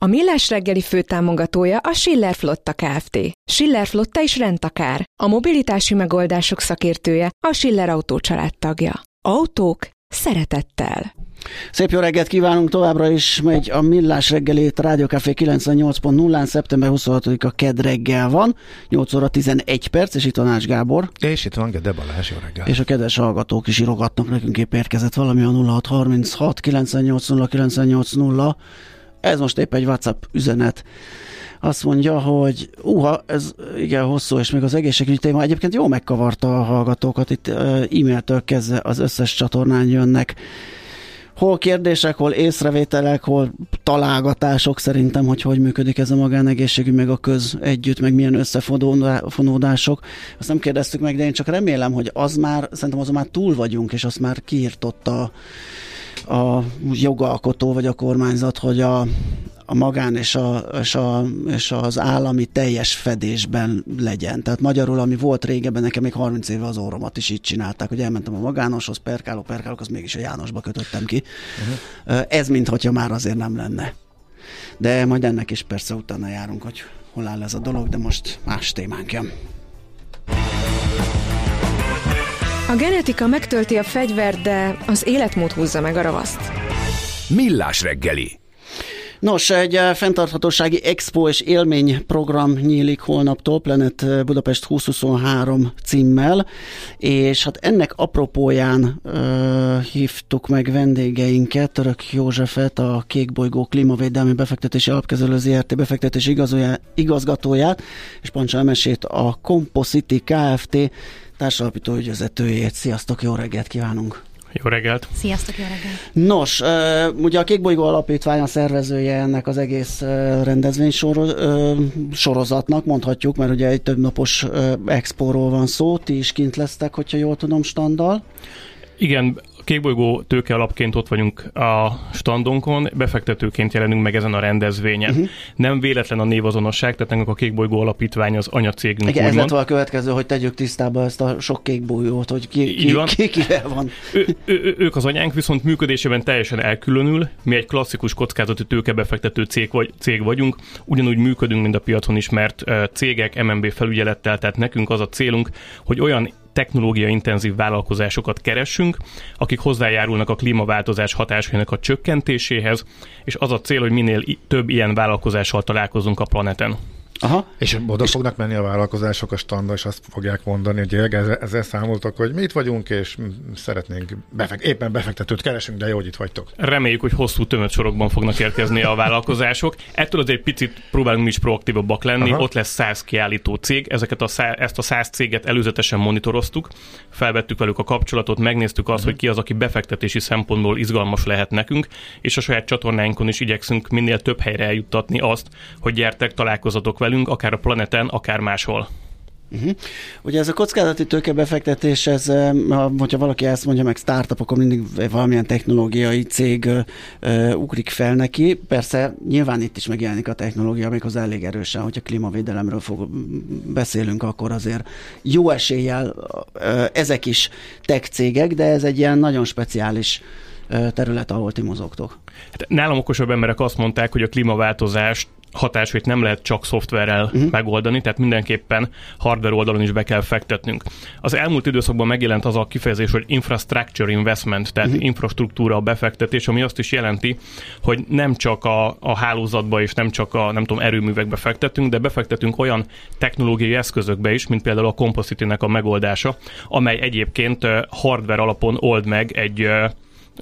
A Millás reggeli főtámogatója a Schiller Flotta Kft. Schiller Flotta is rendtakár. A mobilitási megoldások szakértője a Schiller Autó tagja. Autók szeretettel. Szép jó reggelt kívánunk, továbbra is megy a Millás reggelét, Rádió Café 98.0-án, szeptember 26-a ked reggel van, 8 óra 11 perc, és itt van Ács Gábor. És itt van Gede Balázs, jó reggelt. És a kedves hallgatók is írogatnak, nekünk épp érkezett valami a 0636 980 980 ez most épp egy WhatsApp üzenet. Azt mondja, hogy uha, ez igen hosszú, és még az egészségügyi téma egyébként jó megkavarta a hallgatókat, itt e-mailtől kezdve az összes csatornán jönnek hol kérdések, hol észrevételek, hol találgatások szerintem, hogy hogy működik ez a magánegészségügy, meg a köz együtt, meg milyen összefonódások. Azt nem kérdeztük meg, de én csak remélem, hogy az már, szerintem azon már túl vagyunk, és azt már kiirtotta a jogalkotó vagy a kormányzat, hogy a, a magán és, a, és, a, és az állami teljes fedésben legyen. Tehát magyarul, ami volt régebben, nekem még 30 éve az óromat is így csinálták, hogy elmentem a magánoshoz, perkáló, perkálok, az mégis a Jánosba kötöttem ki. Uh-huh. Ez mintha már azért nem lenne. De majd ennek is persze utána járunk, hogy hol áll ez a dolog, de most más témánk jön. A genetika megtölti a fegyvert, de az életmód húzza meg a ravaszt. Millás reggeli. Nos, egy eh, fenntarthatósági expo és élményprogram nyílik holnaptól, Planet eh, Budapest 2023 címmel, és hát ennek apropóján uh, hívtuk meg vendégeinket, Török Józsefet, a Kékbolygó Klímavédelmi Befektetési Alapkezelő ZRT befektetési igazgatóját, és Pancsa Emesét, a Compositi Kft társalapító ügyvezetőjét. Sziasztok, jó reggelt kívánunk! Jó reggelt! Sziasztok, jó reggelt! Nos, ugye a Kékbolygó Alapítvány a szervezője ennek az egész rendezvény sorozatnak, mondhatjuk, mert ugye egy több napos expóról van szó, ti is kint lesztek, hogyha jól tudom, standal. Igen, Kékbolygó tőke alapként ott vagyunk a standonkon, befektetőként jelenünk meg ezen a rendezvényen. Uh-huh. Nem véletlen a névazonosság, tehát nekünk a Kékbolygó alapítvány az anyacégünk. Igen, ez lett a következő, hogy tegyük tisztába ezt a sok kékbolygót, hogy ki, ki, van. ki kivel van. Ő, ő, ők az anyánk, viszont működésében teljesen elkülönül. Mi egy klasszikus kockázati tőkebefektető cég, vagy, cég vagyunk, ugyanúgy működünk, mint a piacon ismert cégek, MNB felügyelettel, tehát nekünk az a célunk, hogy olyan technológia-intenzív vállalkozásokat keressünk, akik hozzájárulnak a klímaváltozás hatásainak a csökkentéséhez, és az a cél, hogy minél több ilyen vállalkozással találkozunk a planeten. Aha. És oda fognak menni a vállalkozások a standa, és azt fogják mondani, hogy ezzel, ezzel számoltak, hogy mi itt vagyunk, és szeretnénk, befek, éppen befektetőt keresünk, de jó, hogy itt vagytok. Reméljük, hogy hosszú tömött sorokban fognak érkezni a vállalkozások. Ettől az egy picit próbálunk mi is proaktívabbak lenni. Aha. Ott lesz 100 kiállító cég. Ezeket a szá, ezt a 100 céget előzetesen monitoroztuk, felvettük velük a kapcsolatot, megnéztük azt, uh-huh. hogy ki az, aki befektetési szempontból izgalmas lehet nekünk, és a saját csatornáinkon is igyekszünk minél több helyre eljuttatni azt, hogy gyertek, találkozatok velünk, akár a planeten, akár máshol. Uh-huh. Ugye ez a kockázati tőkebefektetés, ez, hogyha valaki ezt mondja meg startup, akkor mindig valamilyen technológiai cég uh, ugrik fel neki. Persze nyilván itt is megjelenik a technológia, méghozzá elég erősen, hogyha klímavédelemről fog, beszélünk, akkor azért jó eséllyel uh, ezek is tech cégek, de ez egy ilyen nagyon speciális terület, ahol ti mozogtok. Hát nálam okosabb emberek azt mondták, hogy a klímaváltozást hatásait nem lehet csak szoftverrel uh-huh. megoldani, tehát mindenképpen hardware oldalon is be kell fektetnünk. Az elmúlt időszakban megjelent az a kifejezés, hogy infrastructure investment, tehát uh-huh. infrastruktúra befektetés, ami azt is jelenti, hogy nem csak a, a hálózatba és nem csak a nem tudom, erőművekbe fektetünk, de befektetünk olyan technológiai eszközökbe is, mint például a Composite-nek a megoldása, amely egyébként hardware alapon old meg egy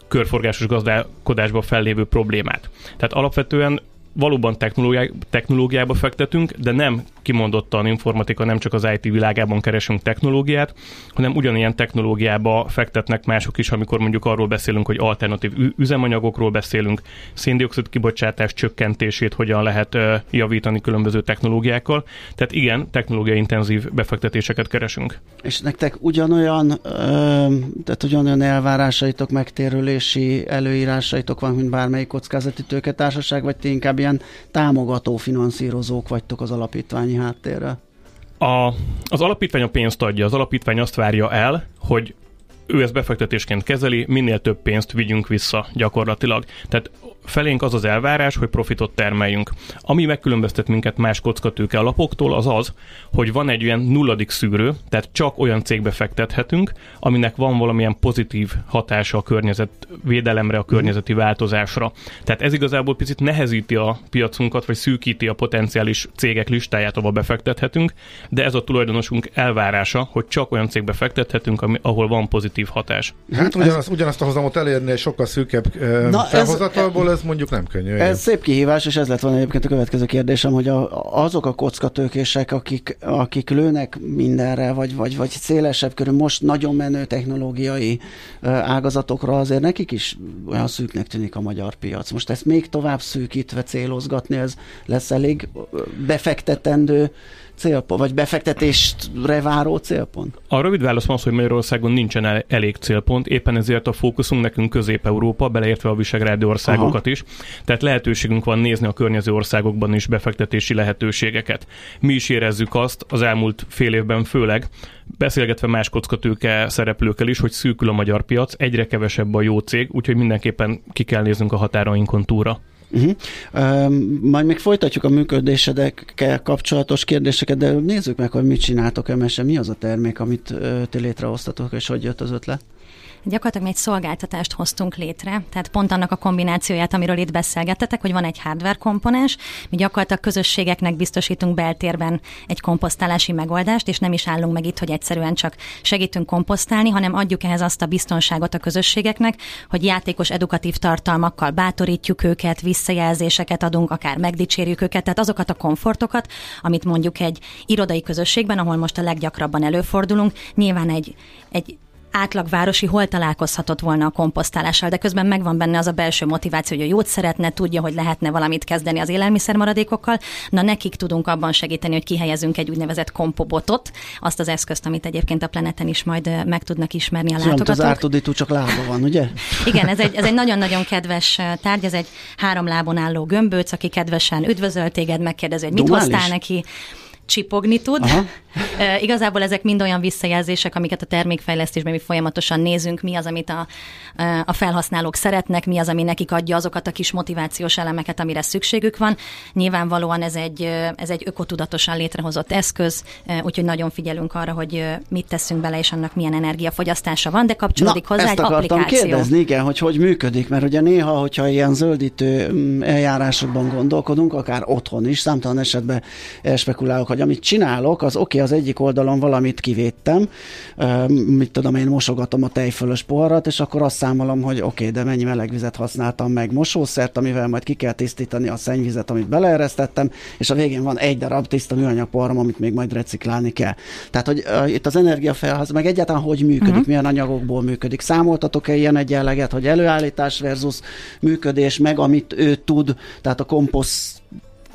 körforgásos gazdálkodásba fellévő problémát. Tehát alapvetően valóban technológiá, technológiába fektetünk, de nem kimondottan informatika, nem csak az IT világában keresünk technológiát, hanem ugyanilyen technológiába fektetnek mások is, amikor mondjuk arról beszélünk, hogy alternatív üzemanyagokról beszélünk, széndiokszid kibocsátás csökkentését hogyan lehet javítani különböző technológiákkal. Tehát igen, technológiaintenzív befektetéseket keresünk. És nektek ugyanolyan, tehát ugyanolyan elvárásaitok, megtérülési előírásaitok van, mint bármelyik kockázati tőketársaság, vagy ti inkább ilyen támogató finanszírozók vagytok az alapítványi háttérrel? A, az alapítvány a pénzt adja, az alapítvány azt várja el, hogy ő ezt befektetésként kezeli, minél több pénzt vigyünk vissza gyakorlatilag. Tehát felénk az az elvárás, hogy profitot termeljünk. Ami megkülönböztet minket más kockatőke alapoktól, az az, hogy van egy olyan nulladik szűrő, tehát csak olyan cégbe fektethetünk, aminek van valamilyen pozitív hatása a környezet védelemre, a környezeti változásra. Tehát ez igazából picit nehezíti a piacunkat, vagy szűkíti a potenciális cégek listáját, ahol befektethetünk, de ez a tulajdonosunk elvárása, hogy csak olyan cégbe fektethetünk, ami, ahol van pozitív hatás. Hát ugyanazt, ugyanazt a hozamot elérni egy sokkal szűkebb Na, felhozatalból, ez mondjuk nem könnyű. Ez szép kihívás, és ez lett volna egyébként a következő kérdésem, hogy a, azok a kockatőkések, akik, akik lőnek mindenre, vagy, vagy, vagy szélesebb körül most nagyon menő technológiai ágazatokra, azért nekik is olyan szűknek tűnik a magyar piac. Most ezt még tovább szűkítve célozgatni, ez lesz elég befektetendő célpont, vagy befektetésre váró célpont? A rövid válasz az, hogy Magyarországon nincsen el, elég célpont, éppen ezért a fókuszunk nekünk Közép-Európa, beleértve a visegrádi országokat Aha. is. Tehát lehetőségünk van nézni a környező országokban is befektetési lehetőségeket. Mi is érezzük azt az elmúlt fél évben főleg, beszélgetve más kockatőke szereplőkkel is, hogy szűkül a magyar piac, egyre kevesebb a jó cég, úgyhogy mindenképpen ki kell néznünk a határainkon túra. Uh-huh. Uh, majd még folytatjuk a működésedekkel kapcsolatos kérdéseket, de nézzük meg, hogy mit csináltok emese, mi az a termék, amit uh, ti létrehoztatok, és hogy jött az ötlet? Gyakorlatilag mi egy szolgáltatást hoztunk létre, tehát pont annak a kombinációját, amiről itt beszélgettetek, hogy van egy hardware komponens, mi gyakorlatilag közösségeknek biztosítunk beltérben egy komposztálási megoldást, és nem is állunk meg itt, hogy egyszerűen csak segítünk komposztálni, hanem adjuk ehhez azt a biztonságot a közösségeknek, hogy játékos edukatív tartalmakkal bátorítjuk őket, visszajelzéseket adunk, akár megdicsérjük őket, tehát azokat a komfortokat, amit mondjuk egy irodai közösségben, ahol most a leggyakrabban előfordulunk, nyilván egy, egy átlagvárosi hol találkozhatott volna a komposztálással, de közben megvan benne az a belső motiváció, hogy a jót szeretne, tudja, hogy lehetne valamit kezdeni az élelmiszermaradékokkal. Na nekik tudunk abban segíteni, hogy kihelyezünk egy úgynevezett kompobotot, azt az eszközt, amit egyébként a planeten is majd meg tudnak ismerni a látogatók. Az ártudító csak lába van, ugye? Igen, ez egy, ez egy nagyon-nagyon kedves tárgy, ez egy három lábon álló gömbőc, aki kedvesen üdvözöl téged, megkérdezi, hogy mit Dumál hoztál neki csipogni tud. e, igazából ezek mind olyan visszajelzések, amiket a termékfejlesztésben mi folyamatosan nézünk, mi az, amit a, a felhasználók szeretnek, mi az, ami nekik adja azokat a kis motivációs elemeket, amire szükségük van. Nyilvánvalóan ez egy, ez egy ökotudatosan létrehozott eszköz, úgyhogy nagyon figyelünk arra, hogy mit teszünk bele, és annak milyen energiafogyasztása van, de kapcsolódik Na, hozzá ezt egy akartam applikáció. kérdezni, igen, hogy hogy működik, mert ugye néha, hogyha ilyen zöldítő mm, eljárásokban gondolkodunk, akár otthon is, számtalan esetben spekulálok, hogy amit csinálok, az oké, okay, az egyik oldalon valamit kivédtem, mit tudom, én mosogatom a tejfölös poharat, és akkor azt számolom, hogy oké, okay, de mennyi melegvizet használtam meg, mosószert, amivel majd ki kell tisztítani a szennyvizet, amit beleeresztettem, és a végén van egy darab tiszta műanyag poharam, amit még majd reciklálni kell. Tehát, hogy uh, itt az energiafelhaz, meg egyáltalán hogy működik, uh-huh. milyen anyagokból működik. Számoltatok-e ilyen egyenleget, hogy előállítás versus működés, meg amit ő tud, tehát a komposzt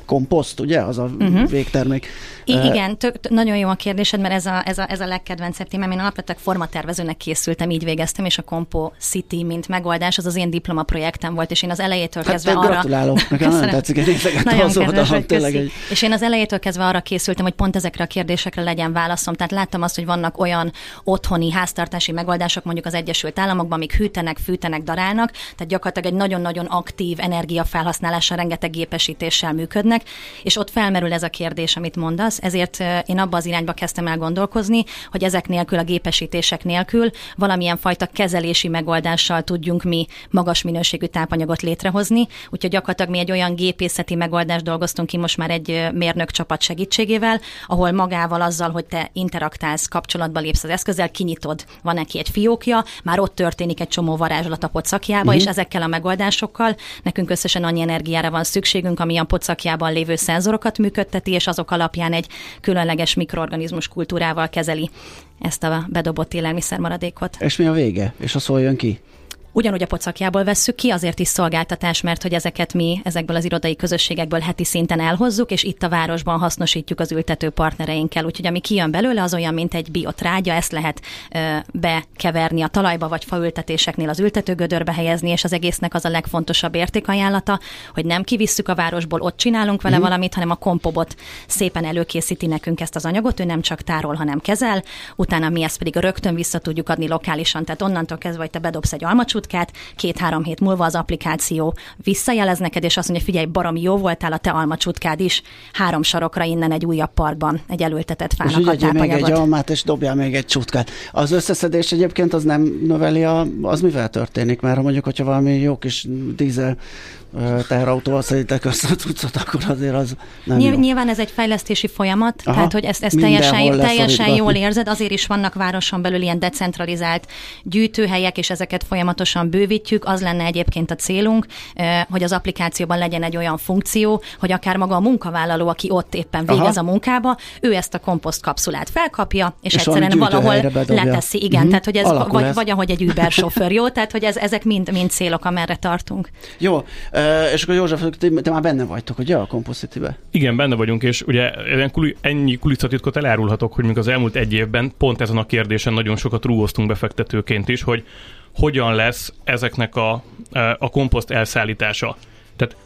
komposzt, ugye? Az a uh-huh. végtermék. I- igen, tök, nagyon jó a kérdésed, mert ez a, ez a, ez a legkedvencebb témám. Én alapvetően formatervezőnek készültem, így végeztem, és a Compo City, mint megoldás, az az én diplomaprojektem volt, és én az elejétől hát kezdve arra... Gratulálok, nekem nagyon tetszik, én nagyon kedves, hogy tényleg egy... És én az elejétől kezdve arra készültem, hogy pont ezekre a kérdésekre legyen válaszom. Tehát láttam azt, hogy vannak olyan otthoni háztartási megoldások, mondjuk az Egyesült Államokban, amik hűtenek, fűtenek, darálnak, tehát gyakorlatilag egy nagyon-nagyon aktív energiafelhasználással, rengeteg gépesítéssel működnek, és ott felmerül ez a kérdés, amit mondasz, ezért én abba az irányba kezdtem el gondolkozni, hogy ezek nélkül, a gépesítések nélkül valamilyen fajta kezelési megoldással tudjunk mi magas minőségű tápanyagot létrehozni. Úgyhogy gyakorlatilag mi egy olyan gépészeti megoldást dolgoztunk ki most már egy mérnök csapat segítségével, ahol magával azzal, hogy te interaktálsz, kapcsolatba lépsz az eszközzel, kinyitod, van neki egy fiókja, már ott történik egy csomó varázslat a pocakjába, uh-huh. és ezekkel a megoldásokkal nekünk összesen annyi energiára van szükségünk, ami a pocakjában falban lévő szenzorokat működteti, és azok alapján egy különleges mikroorganizmus kultúrával kezeli ezt a bedobott élelmiszermaradékot. És mi a vége? És a szóljon ki? Ugyanúgy a pocakjából vesszük ki, azért is szolgáltatás, mert hogy ezeket mi ezekből az irodai közösségekből heti szinten elhozzuk, és itt a városban hasznosítjuk az ültető partnereinkkel. Úgyhogy ami kijön belőle, az olyan, mint egy biotrágya, ezt lehet ö, bekeverni a talajba, vagy faültetéseknél az ültetőgödörbe helyezni, és az egésznek az a legfontosabb értékajánlata, hogy nem kivisszük a városból, ott csinálunk vele mm. valamit, hanem a kompobot szépen előkészíti nekünk ezt az anyagot, ő nem csak tárol, hanem kezel, utána mi ezt pedig rögtön vissza tudjuk adni lokálisan, tehát onnantól kezdve, hogy te bedobsz egy almacsút, almacsutkát, két-három hét múlva az applikáció visszajelez neked, és azt mondja, figyelj, baromi jó voltál, a te almacsutkád is, három sarokra innen egy újabb parkban, egy elültetett fának és a még egy almát, és dobjál még egy csutkát. Az összeszedés egyébként az nem növeli a, az mivel történik? Mert ha mondjuk, hogyha valami jó kis dízel teherautóval szedítek össze a cuccot, akkor azért az nem Nyilv- jó. Nyilván ez egy fejlesztési folyamat, Aha, tehát hogy ezt, ezt teljesen, teljesen jól érzed, azért is vannak városon belül ilyen decentralizált gyűjtőhelyek, és ezeket folyamatosan bővítjük. Az lenne egyébként a célunk, hogy az applikációban legyen egy olyan funkció, hogy akár maga a munkavállaló, aki ott éppen végez Aha. a munkába, ő ezt a komposzt kapszulát felkapja, és, és egyszerűen valahol leteszi. Igen, uh-huh. tehát hogy ez vagy, vagy ahogy egy Uber sofőr, jó? Tehát hogy ez, ezek mind, mind célok, amerre tartunk. Jó, és akkor József, te már benne vagytok, ugye a Compostity-be? Igen, benne vagyunk, és ugye ennyi kulisszatitkot elárulhatok, hogy még az elmúlt egy évben pont ezen a kérdésen nagyon sokat rúgoztunk befektetőként is, hogy hogyan lesz ezeknek a, a komposzt elszállítása. Tehát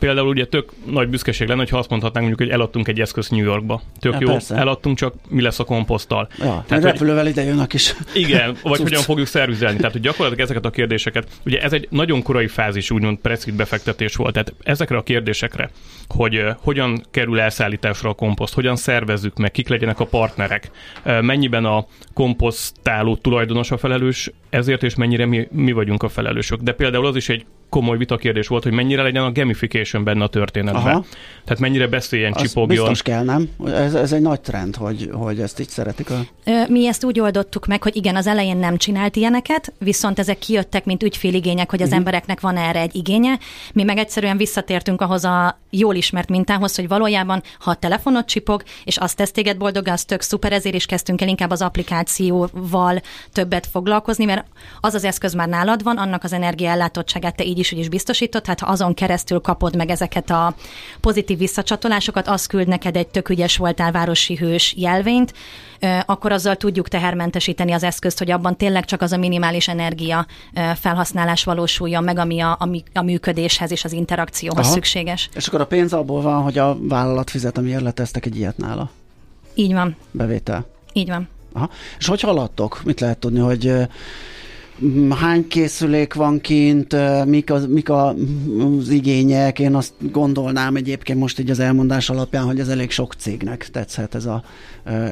például ugye tök nagy büszkeség lenne, ha azt mondhatnánk mondjuk, hogy eladtunk egy eszközt New Yorkba. Tök ja, jó, persze. eladtunk, csak mi lesz a komposzttal. Ja, Tehát, hogy, repülővel ide jönnek is. Igen, vagy hogyan fogjuk szervizelni. Tehát, hogy gyakorlatilag ezeket a kérdéseket, ugye ez egy nagyon korai fázis, úgymond preszit befektetés volt. Tehát ezekre a kérdésekre, hogy uh, hogyan kerül elszállításra a komposzt, hogyan szervezzük meg, kik legyenek a partnerek, uh, mennyiben a komposztáló tulajdonos a felelős ezért, és mennyire mi, mi vagyunk a felelősök. De például az is egy komoly vitakérdés volt, hogy mennyire legyen a gamification benne a történetben. Aha. Tehát mennyire beszéljen, Azt csipogjon. Biztos kell, nem? Ez, ez egy nagy trend, hogy, hogy ezt így szeretik. A... Mi ezt úgy oldottuk meg, hogy igen, az elején nem csinált ilyeneket, viszont ezek kijöttek, mint ügyféligények, hogy az uh-huh. embereknek van erre egy igénye. Mi meg egyszerűen visszatértünk ahhoz a jól ismert mintához, hogy valójában, ha a telefonot csipog, és azt tesz téged boldog, az tök szuper, ezért is kezdtünk el inkább az applikációval többet foglalkozni, mert az az eszköz már nálad van, annak az energiaellátottságát te így is, úgy is biztosítod, hát ha azon keresztül kapod meg ezeket a pozitív visszacsatolásokat, az küld neked egy tök ügyes voltál városi hős jelvényt, akkor azzal tudjuk tehermentesíteni az eszközt, hogy abban tényleg csak az a minimális energia felhasználás valósuljon meg, ami a, a, a működéshez és az interakcióhoz Aha. szükséges. És akkor a pénz abból van, hogy a vállalat fizet, amiért letesztek egy ilyet nála. Így van. Bevétel. Így van. Aha. És hogy haladtok? Mit lehet tudni, hogy hány készülék van kint, mik, az, mik a, az igények. Én azt gondolnám egyébként most így az elmondás alapján, hogy ez elég sok cégnek tetszhet ez, a,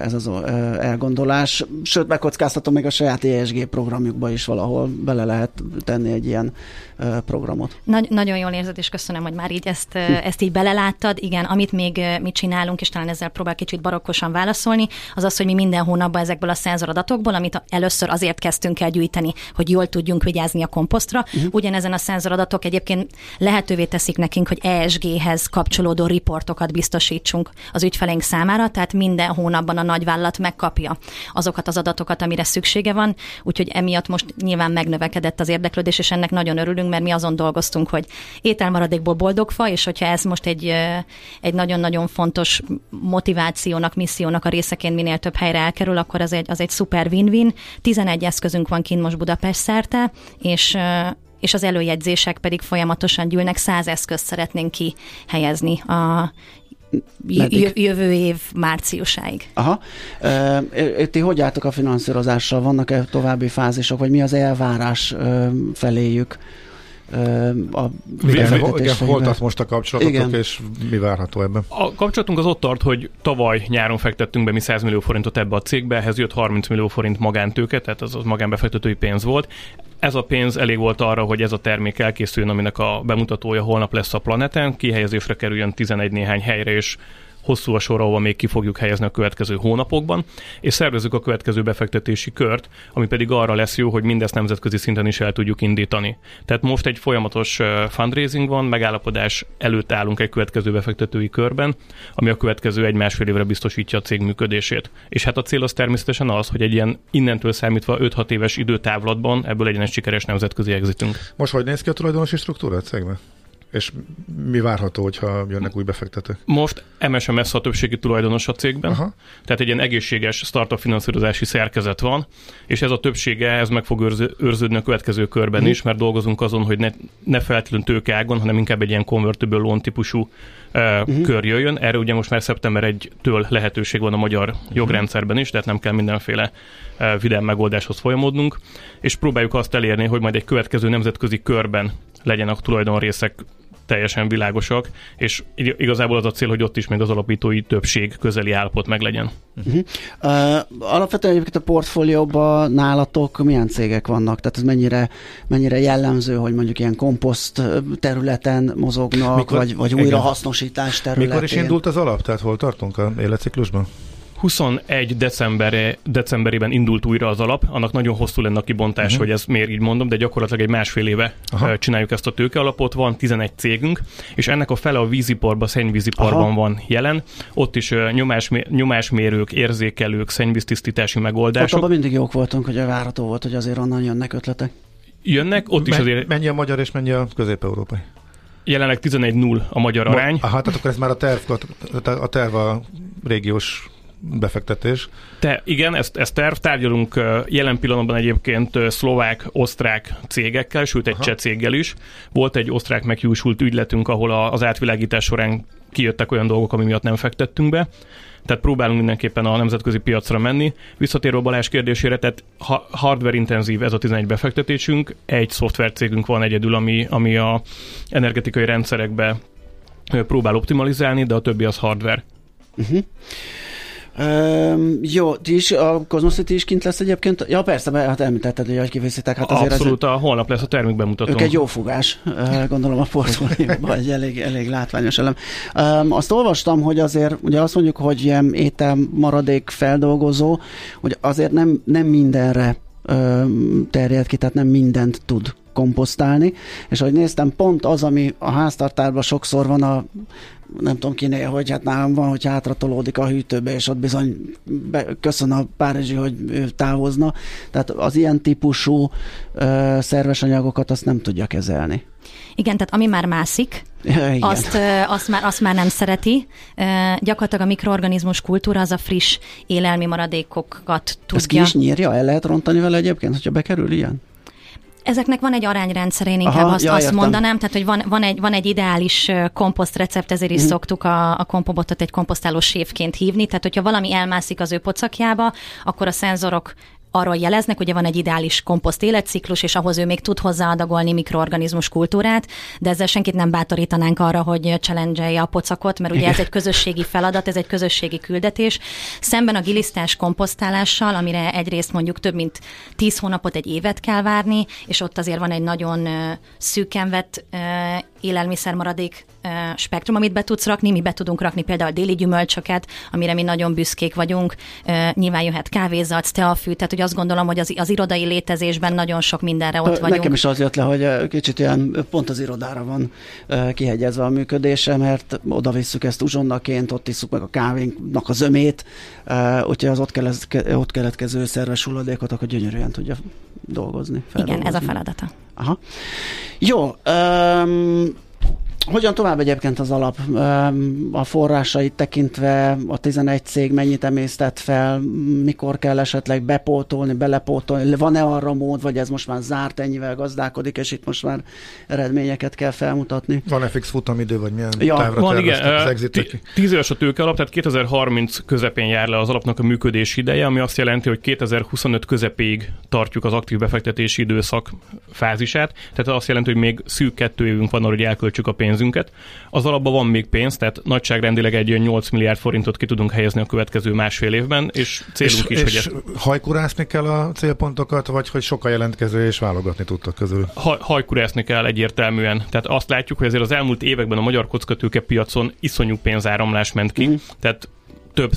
ez az elgondolás. Sőt, megkockáztatom, még a saját ESG programjukba is valahol bele lehet tenni egy ilyen programot. Nagy, nagyon jól érzed, és köszönöm, hogy már így ezt, hm. ezt így beleláttad. Igen, amit még mi csinálunk, és talán ezzel próbál kicsit barokkosan válaszolni, az az, hogy mi minden hónapban ezekből a szenzoradatokból, amit először azért kezdtünk el gyűjteni, hogy jól tudjunk vigyázni a komposztra. Uh-huh. Ugyanezen a szenzoradatok egyébként lehetővé teszik nekünk, hogy ESG-hez kapcsolódó riportokat biztosítsunk az ügyfeleink számára, tehát minden hónapban a nagyvállalat megkapja azokat az adatokat, amire szüksége van, úgyhogy emiatt most nyilván megnövekedett az érdeklődés, és ennek nagyon örülünk, mert mi azon dolgoztunk, hogy ételmaradékból boldog fa, és hogyha ez most egy, egy nagyon-nagyon fontos motivációnak, missziónak a részeként minél több helyre elkerül, akkor az egy, az egy szuper win-win. 11 eszközünk van kint most Budapest szerte, és és az előjegyzések pedig folyamatosan gyűlnek, száz eszközt szeretnénk kihelyezni a jövő év márciusáig. Aha. E, ti hogy álltok a finanszírozással? Vannak-e további fázisok, vagy mi az elvárás feléjük? A igen, volt az most a kapcsolatok, igen. és mi várható ebben? A kapcsolatunk az ott tart, hogy tavaly nyáron fektettünk be mi 100 millió forintot ebbe a cégbe, ehhez jött 30 millió forint magántőke, tehát az, az magánbefektetői pénz volt. Ez a pénz elég volt arra, hogy ez a termék elkészüljön, aminek a bemutatója holnap lesz a planeten, kihelyezésre kerüljön 11 néhány helyre, és hosszú a sor, ahol még ki fogjuk helyezni a következő hónapokban, és szervezzük a következő befektetési kört, ami pedig arra lesz jó, hogy mindezt nemzetközi szinten is el tudjuk indítani. Tehát most egy folyamatos fundraising van, megállapodás előtt állunk egy következő befektetői körben, ami a következő egy-másfél évre biztosítja a cég működését. És hát a cél az természetesen az, hogy egy ilyen innentől számítva 5-6 éves időtávlatban ebből legyen egy sikeres nemzetközi exitünk. Most hogy néz ki a tulajdonosi struktúra a cégben? És mi várható, hogyha jönnek új befektetők? Most MSMS a többségi tulajdonos a cégben, Aha. tehát egy ilyen egészséges startup finanszírozási szerkezet van, és ez a többsége ez meg fog őrző, őrződni a következő körben uh-huh. is, mert dolgozunk azon, hogy ne, ne feltétlenül tőkeágon, hanem inkább egy ilyen convertible loan típusú uh, uh-huh. kör jöjjön. Erre ugye most már szeptember 1-től lehetőség van a magyar uh-huh. jogrendszerben is, tehát nem kell mindenféle uh, vidám megoldáshoz folyamodnunk, és próbáljuk azt elérni, hogy majd egy következő nemzetközi körben legyen a tulajdonrészek teljesen világosak, és igazából az a cél, hogy ott is még az alapítói többség közeli állapot meg legyen. Uh-huh. Uh, alapvetően egyébként a portfólióban nálatok milyen cégek vannak? Tehát ez mennyire, mennyire jellemző, hogy mondjuk ilyen komposzt területen mozognak, Mikor, vagy, vagy újrahasznosítás területén? Mikor is indult az alap? Tehát hol tartunk a életciklusban? 21 december, decemberében indult újra az alap, annak nagyon hosszú lenne a kibontás, uh-huh. hogy ez miért így mondom, de gyakorlatilag egy másfél éve Aha. csináljuk ezt a tőkealapot, van 11 cégünk, és ennek a fele a víziparban, szennyvíziparban Aha. van jelen. Ott is nyomás, nyomásmérők, érzékelők, szennyvíztisztítási megoldások. Ott abban mindig jók voltunk, hogy várható volt, hogy azért onnan jönnek ötletek. Jönnek, ott Men, is azért... Mennyi a magyar és mennyi a közép-európai? Jelenleg 11-0 a magyar arány. Aha, tehát akkor ez már a terv, a terv a régiós befektetés. Te, igen, ezt, ezt terv. Tárgyalunk jelen pillanatban egyébként szlovák, osztrák cégekkel, sőt egy Aha. cseh céggel is. Volt egy osztrák megjósult ügyletünk, ahol az átvilágítás során kijöttek olyan dolgok, ami miatt nem fektettünk be. Tehát próbálunk mindenképpen a nemzetközi piacra menni. Visszatérve a Balázs kérdésére, tehát hardware intenzív ez a 11 befektetésünk. Egy szoftvercégünk van egyedül, ami, ami a energetikai rendszerekbe próbál optimalizálni, de a többi az hardware. Uh-huh. Um, jó, ti is, a Cosmos City is kint lesz egyébként? Ja, persze, mert hát említetted, hogy kiviszitek. Hát azért Abszolút, ez, a holnap lesz a termék bemutató. Ők egy jó fogás, gondolom a portfólióban, egy elég, elég látványos elem. Um, azt olvastam, hogy azért, ugye azt mondjuk, hogy ilyen étel maradék feldolgozó, hogy azért nem, nem mindenre um, terjed ki, tehát nem mindent tud komposztálni, és ahogy néztem, pont az, ami a háztartásban sokszor van a nem tudom kinél, hogy hát nálam van, hogy hátratolódik a hűtőbe, és ott bizony be, köszön a Párizsi, hogy ő távozna. Tehát az ilyen típusú ö, szerves anyagokat azt nem tudja kezelni. Igen, tehát ami már mászik, ja, azt, azt, már, azt már nem szereti. Gyakorlatilag a mikroorganizmus kultúra az a friss élelmi maradékokat tudja. Ezt ki is nyírja? El lehet rontani vele egyébként, hogyha bekerül ilyen? Ezeknek van egy arányrendszer, én inkább Aha, azt, ja, azt mondanám, tehát hogy van, van, egy, van egy ideális komposzt recept, ezért is mm. szoktuk a, a kompobotot egy komposztáló sévként hívni, tehát hogyha valami elmászik az ő pocakjába, akkor a szenzorok arról jeleznek, ugye van egy ideális komposzt életciklus, és ahhoz ő még tud hozzáadagolni mikroorganizmus kultúrát, de ezzel senkit nem bátorítanánk arra, hogy challenge a pocakot, mert ugye ez egy közösségi feladat, ez egy közösségi küldetés. Szemben a gilisztás komposztálással, amire egyrészt mondjuk több mint 10 hónapot, egy évet kell várni, és ott azért van egy nagyon szűken vett élelmiszermaradék spektrum, amit be tudsz rakni. Mi be tudunk rakni például déli gyümölcsöket, amire mi nagyon büszkék vagyunk. Nyilván jöhet kávézat, teafű, tehát hogy azt gondolom, hogy az, az irodai létezésben nagyon sok mindenre ott vagyunk. Nekem is az jött le, hogy kicsit ilyen pont az irodára van kihegyezve a működése, mert oda visszük ezt uzsonnaként, ott isszuk meg a kávénknak a zömét, úgyhogy az ott, kelet, ott keletkező szerves hulladékot akkor gyönyörűen tudja dolgozni. Igen, ez a feladata. Aha. Jó, um, hogyan tovább egyébként az alap? A forrásait tekintve a 11 cég mennyit emésztett fel, mikor kell esetleg bepótolni, belepótolni, van-e arra mód, vagy ez most már zárt, ennyivel gazdálkodik, és itt most már eredményeket kell felmutatni? Van-e fix futamidő, vagy milyen ja, távra van, igen. az Tíz éves a tőke alap, tehát 2030 közepén jár le az alapnak a működés ideje, ami azt jelenti, hogy 2025 közepéig tartjuk az aktív befektetési időszak fázisát, tehát azt jelenti, hogy még szűk kettő évünk van arra, hogy elköltsük a pénzt pénzünket. Az alapban van még pénz, tehát nagyságrendileg egy 8 milliárd forintot ki tudunk helyezni a következő másfél évben, és célunk és, is, és hogy ezt... hajkurászni kell a célpontokat, vagy hogy sokkal jelentkező és válogatni tudtak közül? Ha, hajkurászni kell egyértelműen. Tehát azt látjuk, hogy azért az elmúlt években a magyar kockatőke piacon iszonyú pénzáramlás ment ki, mm. tehát több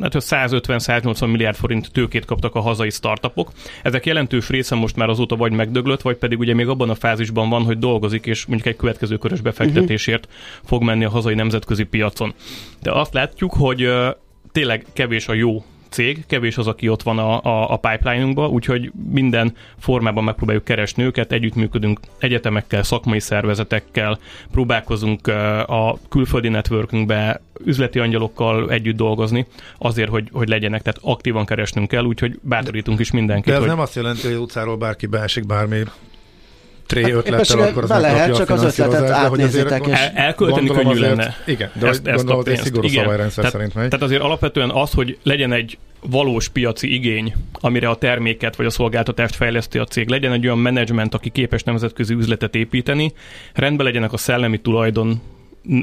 hát 150-180 milliárd forint tőkét kaptak a hazai startupok. Ezek jelentős része most már azóta vagy megdöglött, vagy pedig ugye még abban a fázisban van, hogy dolgozik, és mondjuk egy következő körös befektetésért uh-huh. fog menni a hazai nemzetközi piacon. De azt látjuk, hogy tényleg kevés a jó cég, kevés az, aki ott van a, a, a pipeline-unkban, úgyhogy minden formában megpróbáljuk keresni őket, együttműködünk egyetemekkel, szakmai szervezetekkel, próbálkozunk a külföldi networkünkbe üzleti angyalokkal együtt dolgozni, azért, hogy, hogy legyenek, tehát aktívan keresnünk kell, úgyhogy bátorítunk is mindenkit. De ez hogy... nem azt jelenti, hogy utcáról bárki beesik bármi tré hát ötlettel, akkor az be lehet, csak az ötletet átnézitek. És... El, elkölteni könnyű azért, lenne. Igen, de ezt, ezt hogy egy szigorú igen. szabályrendszer tehát, szerint megy. Tehát azért alapvetően az, hogy legyen egy valós piaci igény, amire a terméket vagy a szolgáltatást fejleszti a cég, legyen egy olyan menedzsment, aki képes nemzetközi üzletet építeni, rendben legyenek a szellemi tulajdon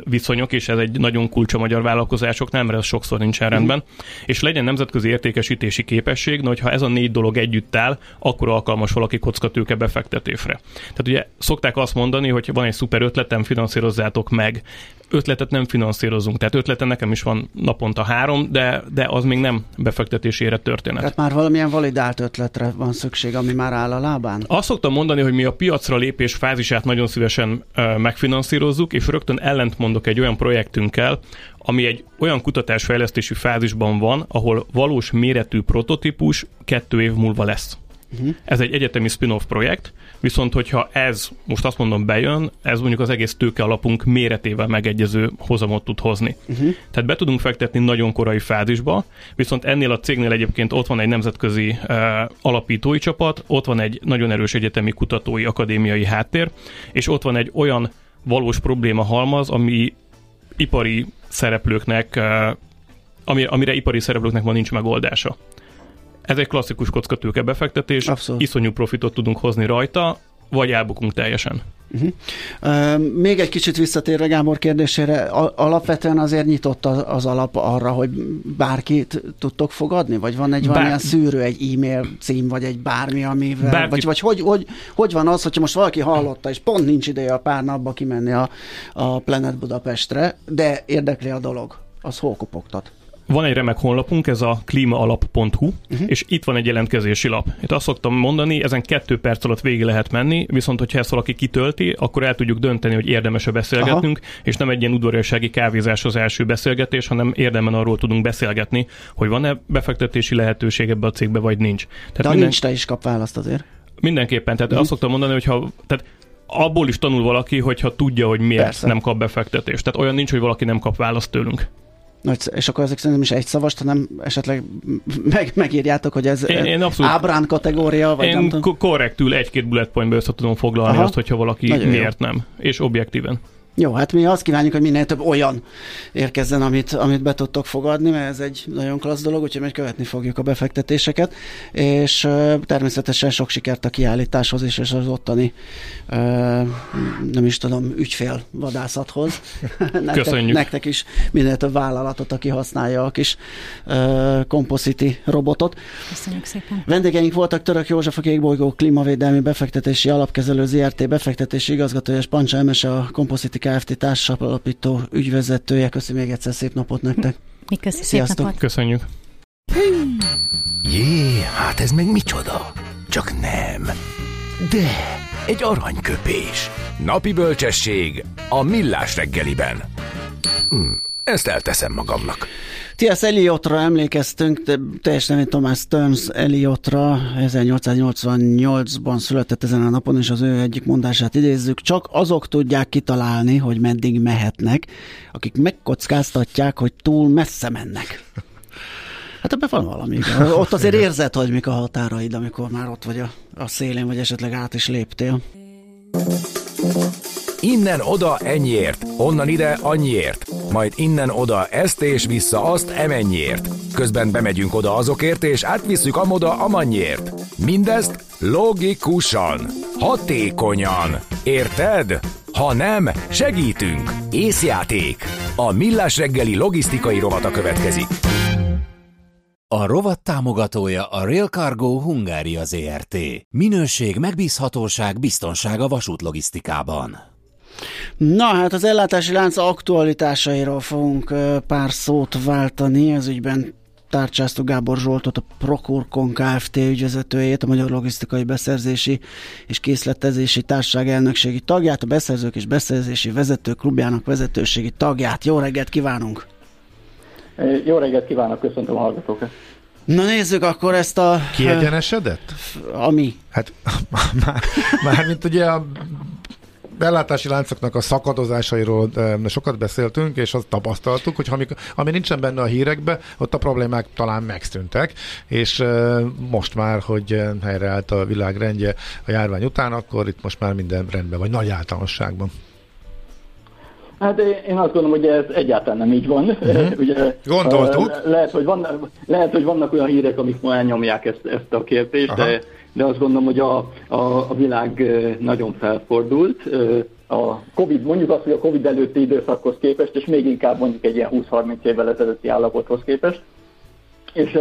viszonyok, és ez egy nagyon kulcs a magyar vállalkozásoknál, mert ez sokszor nincsen rendben, mm. és legyen nemzetközi értékesítési képesség, hogy ha ez a négy dolog együtt áll, akkor alkalmas valaki kockatőke befektetésre. Tehát ugye szokták azt mondani, hogy van egy szuper ötletem, finanszírozzátok meg ötletet nem finanszírozunk. Tehát ötlete nekem is van naponta három, de, de az még nem befektetésére történet. Tehát már valamilyen validált ötletre van szükség, ami már áll a lábán? Azt szoktam mondani, hogy mi a piacra lépés fázisát nagyon szívesen megfinanszírozzuk, és rögtön ellent mondok egy olyan projektünkkel, ami egy olyan kutatásfejlesztési fázisban van, ahol valós méretű prototípus kettő év múlva lesz. Uh-huh. Ez egy egyetemi spin-off projekt, viszont hogyha ez, most azt mondom, bejön, ez mondjuk az egész tőke alapunk méretével megegyező hozamot tud hozni. Uh-huh. Tehát be tudunk fektetni nagyon korai fázisba, viszont ennél a cégnél egyébként ott van egy nemzetközi uh, alapítói csapat, ott van egy nagyon erős egyetemi kutatói akadémiai háttér, és ott van egy olyan valós probléma halmaz, ami ipari szereplőknek, uh, amire ipari szereplőknek van nincs megoldása. Ez egy klasszikus kockatőke befektetés, Abszolút. iszonyú profitot tudunk hozni rajta, vagy elbukunk teljesen. Uh-huh. Uh, még egy kicsit visszatérve Gábor kérdésére, alapvetően azért nyitott az, az alap arra, hogy bárkit tudtok fogadni? Vagy van egy Bár... valamilyen szűrő, egy e-mail cím, vagy egy bármi, amivel, Bárki... vagy, vagy hogy, hogy, hogy van az, hogyha most valaki hallotta, és pont nincs ideje a pár napba kimenni a, a Planet Budapestre, de érdekli a dolog, az hol kopogtat? Van egy remek honlapunk, ez a klímaalap.hu, uh-huh. és itt van egy jelentkezési lap. Itt azt szoktam mondani, ezen kettő perc alatt végig lehet menni, viszont hogyha ezt valaki kitölti, akkor el tudjuk dönteni, hogy érdemes-e beszélgetnünk, Aha. és nem egy ilyen udvariassági kávézás az első beszélgetés, hanem érdemen arról tudunk beszélgetni, hogy van-e befektetési lehetőség ebbe a cégbe, vagy nincs. Tehát De minden... nincs, te is kap választ azért. Mindenképpen, tehát uh-huh. azt szoktam mondani, hogy ha, tehát abból is tanul valaki, hogyha tudja, hogy miért Persze. nem kap befektetést. Tehát olyan nincs, hogy valaki nem kap választ tőlünk. Nagy, és akkor ezek szerintem is egy szavast, hanem esetleg meg, megírjátok, hogy ez én, én abszolút, ábrán kategória, vagy én nem tudom. korrektül egy-két bullet pointba össze tudom foglalni Aha. azt, hogyha valaki Nagyon miért jó. nem, és objektíven. Jó, hát mi azt kívánjuk, hogy minél több olyan érkezzen, amit, amit be tudtok fogadni, mert ez egy nagyon klassz dolog, úgyhogy meg követni fogjuk a befektetéseket, és uh, természetesen sok sikert a kiállításhoz is, és az ottani, uh, nem is tudom, ügyfél vadászathoz. nektek, Köszönjük. Nektek is minél több vállalatot, aki használja a kis uh, robotot. Köszönjük szépen. Vendégeink voltak Török József, a Kékbolygó Klímavédelmi Befektetési Alapkezelő ZRT befektetési igazgatója, és Pancsa Emese, a Compositi Kft. társalapító ügyvezetője. Köszönöm még egyszer szép napot nektek. Mi köszönjük Szép napot. Köszönjük. Jé, hát ez meg micsoda? Csak nem. De, egy aranyköpés. Napi bölcsesség a millás reggeliben. Hm, ezt elteszem magamnak. T.S. Eliotra emlékeztünk, teljesen nevén Thomas Stearns Eliotra 1888-ban született ezen a napon, és az ő egyik mondását idézzük, csak azok tudják kitalálni, hogy meddig mehetnek, akik megkockáztatják, hogy túl messze mennek. Hát ebben van valami. Ott azért érzed, hogy mik a határaid, amikor már ott vagy a, a szélén, vagy esetleg át is léptél. Innen oda ennyiért, onnan ide annyiért, majd innen oda ezt és vissza azt emennyiért. Közben bemegyünk oda azokért, és átvisszük amoda amannyiért. Mindezt logikusan, hatékonyan. Érted? Ha nem, segítünk. Észjáték. A Millás reggeli logisztikai rovata következik. A rovat támogatója a Rail Cargo Hungária ZRT. Minőség, megbízhatóság, biztonság a vasútlogisztikában. Na hát az ellátási lánc aktualitásairól fogunk pár szót váltani, ez ügyben tárcsáztuk Gábor Zsoltot, a Prokurkon Kft. ügyvezetőjét, a Magyar Logisztikai Beszerzési és Készletezési Társaság elnökségi tagját, a Beszerzők és Beszerzési Vezető Klubjának vezetőségi tagját. Jó reggelt kívánunk! Jó reggelt kívánok, köszöntöm a hallgatókat! Na nézzük akkor ezt a... Kiegyenesedett? Ami? Hát már, már mint ugye a ellátási láncoknak a szakadozásairól sokat beszéltünk, és azt tapasztaltuk, hogy ami, ami nincsen benne a hírekbe, ott a problémák talán megszűntek, és most már, hogy helyreállt a világ rendje a járvány után, akkor itt most már minden rendben, vagy nagy általánosságban. Hát én azt gondolom, hogy ez egyáltalán nem így van. Uh-huh. Ugye, Gondoltuk. Lehet hogy, vannak, lehet, hogy vannak olyan hírek, amik ma elnyomják ezt, ezt a kérdést, Aha. de de azt gondolom, hogy a, a, a világ nagyon felfordult. A COVID, mondjuk azt, hogy a COVID előtti időszakhoz képest, és még inkább mondjuk egy ilyen 20-30 évvel ezelőtti állapothoz képest, és,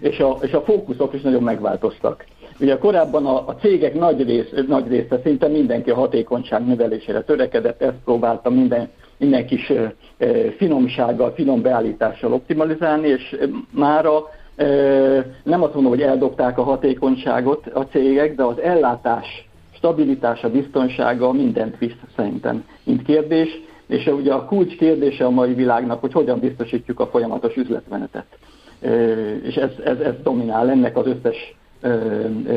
és, a, és a fókuszok is nagyon megváltoztak. Ugye korábban a, a cégek nagy, rész, nagy része, szinte mindenki a hatékonyság növelésére törekedett, ezt próbálta minden, minden kis finomsággal, finom beállítással optimalizálni, és mára nem azt mondom, hogy eldobták a hatékonyságot a cégek, de az ellátás stabilitása, biztonsága mindent visz szerintem, mint kérdés, és ugye a kulcs kérdése a mai világnak, hogy hogyan biztosítjuk a folyamatos üzletmenetet. És ez, ez, ez dominál ennek az összes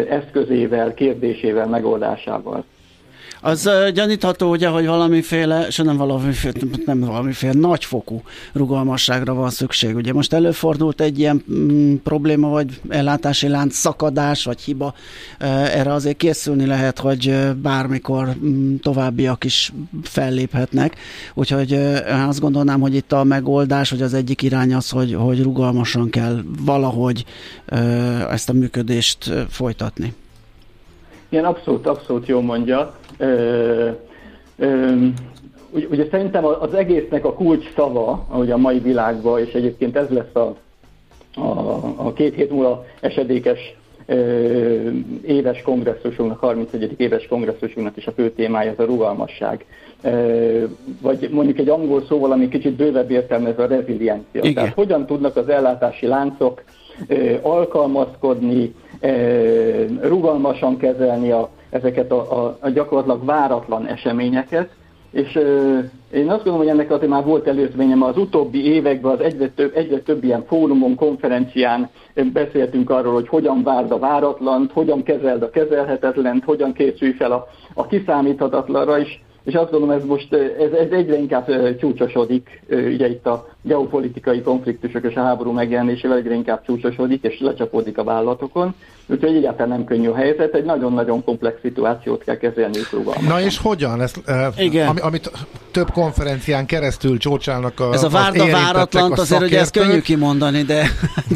eszközével, kérdésével, megoldásával az gyanítható, ugye, hogy valamiféle, se nem valamiféle, nem valamiféle nagyfokú rugalmasságra van szükség. Ugye most előfordult egy ilyen mm, probléma, vagy ellátási lánc szakadás, vagy hiba. Erre azért készülni lehet, hogy bármikor mm, továbbiak is felléphetnek. Úgyhogy azt gondolnám, hogy itt a megoldás, hogy az egyik irány az, hogy, hogy rugalmasan kell valahogy ezt a működést folytatni. Igen, abszolút, abszolút jó mondja. Ö, ö, ugye, szerintem az egésznek a kulcs szava, ahogy a mai világban, és egyébként ez lesz a, a, a két hét múlva esedékes ö, éves kongresszusunknak, 31. éves kongresszusunknak is a fő témája az a rugalmasság. Ö, vagy mondjuk egy angol szóval, ami kicsit bővebb értelmezve a reziliencia. Igen. Tehát hogyan tudnak az ellátási láncok ö, alkalmazkodni, ö, rugalmasan kezelni a ezeket a, a, a gyakorlatilag váratlan eseményeket, és ö, én azt gondolom, hogy ennek azért már volt előzményem, az utóbbi években az egyre több, egyre több ilyen fórumon, konferencián beszéltünk arról, hogy hogyan várd a váratlant, hogyan kezeld a kezelhetetlent, hogyan készülj fel a, a kiszámíthatatlanra, és és azt gondolom, ez most ez, ez egyre inkább csúcsosodik, ugye itt a geopolitikai konfliktusok és a háború megjelenésével egyre inkább csúcsosodik, és lecsapódik a vállalatokon. Úgyhogy egyáltalán nem könnyű a helyzet, egy nagyon-nagyon komplex szituációt kell kezelni rugalmasan. Na és hogyan? Ezt, Igen. Ami, amit több konferencián keresztül csócsálnak a Ez a várda váratlan, azért, hogy ezt könnyű kimondani, de...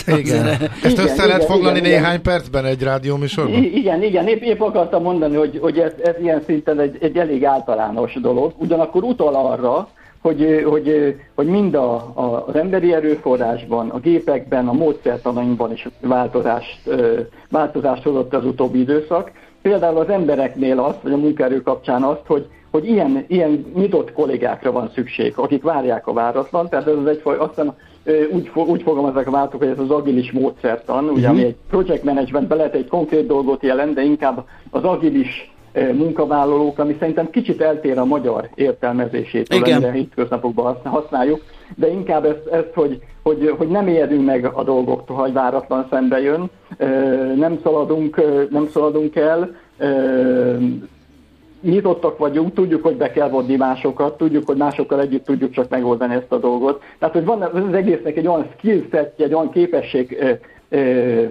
de igen. Azért... Ezt össze igen, lehet foglalni igen, néhány igen. percben egy rádióműsorban? Igen, igen, épp, épp akartam mondani, hogy, hogy ez, ez ilyen szinten egy, egy elég általános dolog, ugyanakkor utal arra, hogy, hogy, hogy mind a, a, az emberi erőforrásban, a gépekben, a módszertanainkban is változást, változást hozott az utóbbi időszak. Például az embereknél azt, vagy a munkaerő kapcsán azt, hogy, hogy ilyen, ilyen nyitott kollégákra van szükség, akik várják a váratlan, tehát ez az egyfaj, aztán úgy, úgy fogalmazok a váltok, hogy ez az agilis módszertan, ugye, uh-huh. ami egy project managementben lehet egy konkrét dolgot jelent, de inkább az agilis munkavállalók, ami szerintem kicsit eltér a magyar értelmezésétől, amire hétköznapokban használjuk, de inkább ezt, ezt hogy, hogy, hogy nem érjünk meg a dolgoktól, hogy váratlan szembe jön, nem szaladunk, nem szaladunk el, nyitottak vagyunk, tudjuk, hogy be kell vonni másokat, tudjuk, hogy másokkal együtt tudjuk csak megoldani ezt a dolgot. Tehát, hogy van az egésznek egy olyan skillsetje, egy olyan képesség ö,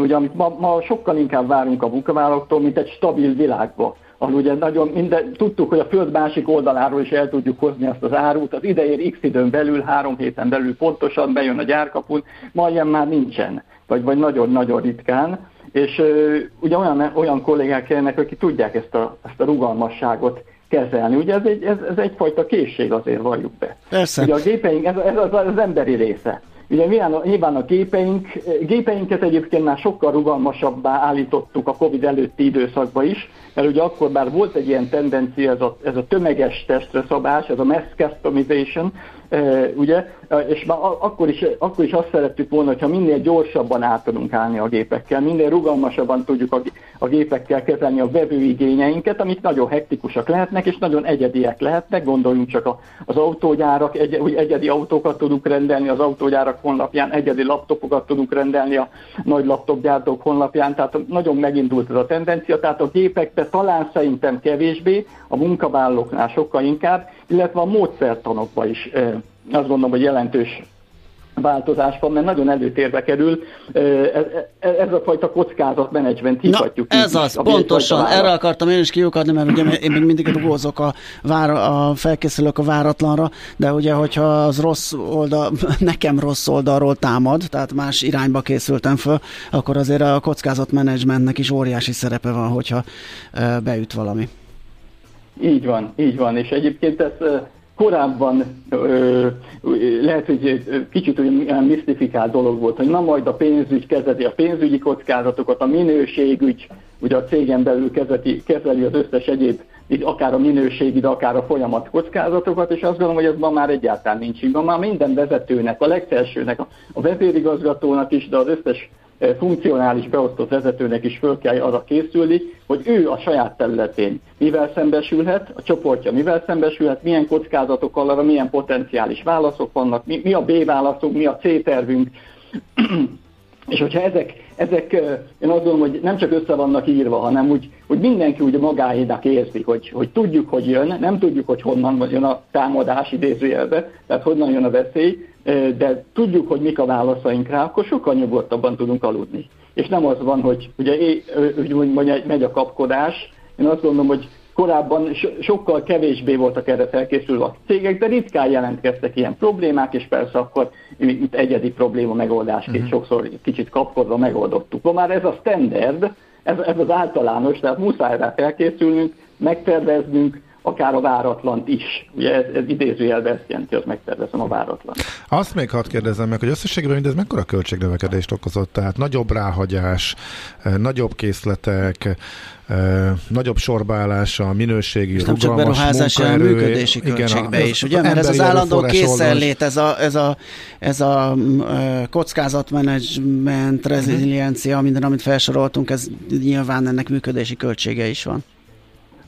ugye amit ma, ma sokkal inkább várunk a munkavállalóktól, mint egy stabil világba ahol ugye nagyon minden, tudtuk, hogy a föld másik oldaláról is el tudjuk hozni azt az árut, az idején x időn belül, három héten belül pontosan bejön a gyárkapun, ma ilyen már nincsen, vagy, vagy nagyon-nagyon ritkán, és uh, ugye olyan, olyan kollégák kellene, akik tudják ezt a, ezt a rugalmasságot kezelni. Ugye ez, egy, ez, ez egyfajta készség azért valljuk be. Persze. Ugye a gépeink, ez, ez az, az emberi része. Ugye nyilván a gépeink, gépeinket egyébként már sokkal rugalmasabbá állítottuk a Covid előtti időszakban is, mert ugye akkor már volt egy ilyen tendencia, ez a, ez a tömeges testre szabás, ez a mass customization, ugye, és már akkor is, akkor is azt szerettük volna, hogyha minél gyorsabban át tudunk állni a gépekkel, minél rugalmasabban tudjuk a, gépekkel kezelni a vevőigényeinket, amik nagyon hektikusak lehetnek, és nagyon egyediek lehetnek, gondoljunk csak a, az autógyárak, egy, egyedi autókat tudunk rendelni az autógyárak honlapján, egyedi laptopokat tudunk rendelni a nagy laptopgyártók honlapján, tehát nagyon megindult ez a tendencia, tehát a gépekbe talán szerintem kevésbé, a munkavállalóknál sokkal inkább, illetve a módszertanokba is azt gondolom, hogy jelentős változás van, mert nagyon előtérbe kerül ez, ez a fajta kockázatmenedzsment hívhatjuk. Na, ez az, pontosan, erre akartam én is kiukadni, mert ugye én még mindig rugózok a, vár, a felkészülök a váratlanra, de ugye, hogyha az rossz oldal, nekem rossz oldalról támad, tehát más irányba készültem föl, akkor azért a kockázatmenedzsmentnek is óriási szerepe van, hogyha beüt valami. Így van, így van, és egyébként ez korábban ö, lehet, hogy kicsit olyan misztifikált dolog volt, hogy na majd a pénzügy kezeli a pénzügyi kockázatokat, a minőségügy, ugye a cégen belül kezeli, kezeli az összes egyéb, akár a minőségi, de akár a folyamat kockázatokat, és azt gondolom, hogy ez ma már egyáltalán nincs így. Ma már minden vezetőnek, a legfelsőnek, a vezérigazgatónak is, de az összes funkcionális beosztott vezetőnek is föl kell arra készülni, hogy ő a saját területén mivel szembesülhet, a csoportja mivel szembesülhet, milyen kockázatokkal, arra milyen potenciális válaszok vannak, mi, mi a B válaszunk, mi a C tervünk, és hogyha ezek, ezek, én azt gondolom, hogy nem csak össze vannak írva, hanem úgy, hogy mindenki úgy magáénak érzi, hogy, hogy tudjuk, hogy jön, nem tudjuk, hogy honnan jön a támadás idézőjelbe, tehát honnan jön a veszély, de tudjuk, hogy mik a válaszaink rá, akkor sokkal nyugodtabban tudunk aludni. És nem az van, hogy ugye hogy megy a kapkodás, én azt gondolom, hogy korábban so, sokkal kevésbé voltak erre felkészülve a cégek, de ritkán jelentkeztek ilyen problémák, és persze akkor itt egyedi probléma megoldásként uh-huh. sokszor kicsit kapkodva megoldottuk. Ma már ez a standard, ez, ez az általános, tehát muszáj rá felkészülnünk, megterveznünk, akár a váratlant is. Ugye ez, ez idézőjelben ezt jelenti, hogy megtervezem a váratlan. Azt még hadd kérdezem meg, hogy összességében mindez mekkora költségnövekedést okozott? Tehát nagyobb ráhagyás, eh, nagyobb készletek, eh, nagyobb sorbálása, minőségi, és nem csak beruházás, hanem működési költségbe igen, is, ugye? Mert ez az állandó készenlét, ez a, ez a, ez a mm, kockázatmenedzsment, reziliencia, minden, amit felsoroltunk, ez nyilván ennek működési költsége is van.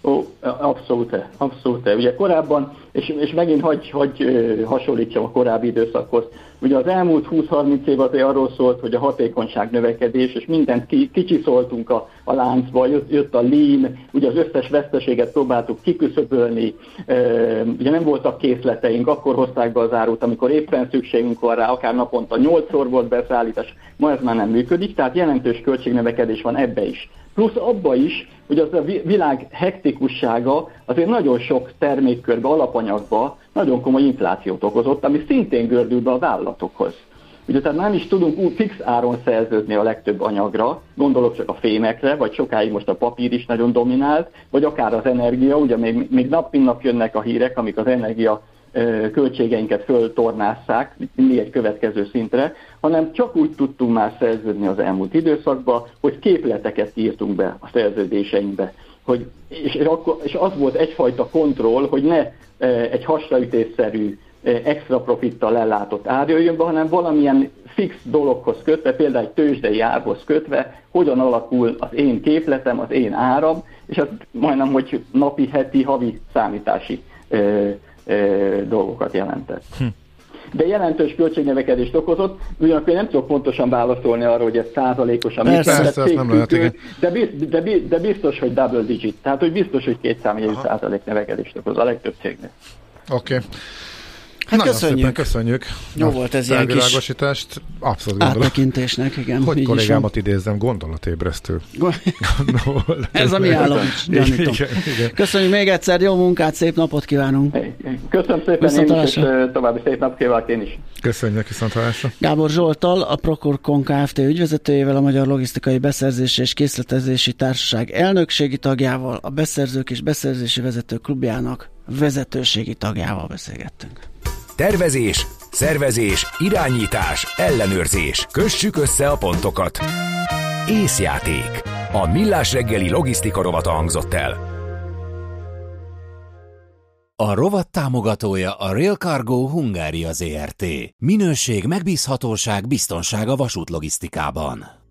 Ó, abszolút, abszolút. Ugye korábban, és, és megint hagy, hagy hasonlítsam a korábbi időszakhoz, ugye az elmúlt 20-30 év azért arról szólt, hogy a hatékonyság növekedés, és mindent ki, kicsiszoltunk a, a láncba, jött, jött a lean, ugye az összes veszteséget próbáltuk kiküszöbölni, ugye nem voltak készleteink, akkor hozták be az árut, amikor éppen szükségünk van rá, akár naponta 8-szor volt beszállítás, ma ez már nem működik, tehát jelentős költségnövekedés van ebbe is. Plusz abba is, hogy az a világ hektikussága azért nagyon sok termékkörbe, alapanyagba nagyon komoly inflációt okozott, ami szintén gördül be a vállalatokhoz. Ugye tehát nem is tudunk úgy fix áron szerződni a legtöbb anyagra, gondolok csak a fémekre, vagy sokáig most a papír is nagyon dominált, vagy akár az energia, ugye még, még nap mint nap jönnek a hírek, amik az energia költségeinket föltornásszák mi egy következő szintre, hanem csak úgy tudtunk már szerződni az elmúlt időszakban, hogy képleteket írtunk be a szerződéseinkbe. Hogy, és, akkor, és az volt egyfajta kontroll, hogy ne egy hasraütésszerű extra profittal ellátott ár jöjjön be, hanem valamilyen fix dologhoz kötve, például egy tőzsdei árhoz kötve, hogyan alakul az én képletem, az én áram, és az majdnem, hogy napi, heti, havi számítási dolgokat jelentett. Hm. De jelentős költségnövekedést okozott, ugyanakkor nem tudok pontosan válaszolni arra, hogy ez százalékosan Persze, Persze, nem lehet, igen. de, de, de, biztos, hogy double digit, tehát hogy biztos, hogy két számjegyű százalék növekedést okoz a legtöbb cégnek. Oké. Okay. Hát Nagyon köszönjük. szépen köszönjük. Jó a volt ez ilyen kis. Abszolút gondolom. Áttekintésnek, igen. Hogy így is kollégámat idézzem, gondolatébresztő. Ez a mi állom, gyanítom. Igen, igen. Köszönjük még egyszer, jó munkát, szép napot kívánunk. Köszönöm szépen én is, és további szép nap kívánok én is. Köszönjük viszontlátásra. Gábor Zsoltal, a Procorcon Kft. ügyvezetőjével, a Magyar Logisztikai Beszerzési és Készletezési Társaság elnökségi tagjával, a Beszerzők és Beszerzési Vezetők Klubjának vezetőségi tagjával beszélgettünk. Tervezés, szervezés, irányítás, ellenőrzés. Kössük össze a pontokat. Észjáték. A Millás reggeli logisztika rovata hangzott el. A rovat támogatója a Rail Cargo Hungária ZRT. Minőség, megbízhatóság, biztonság a vasútlogisztikában.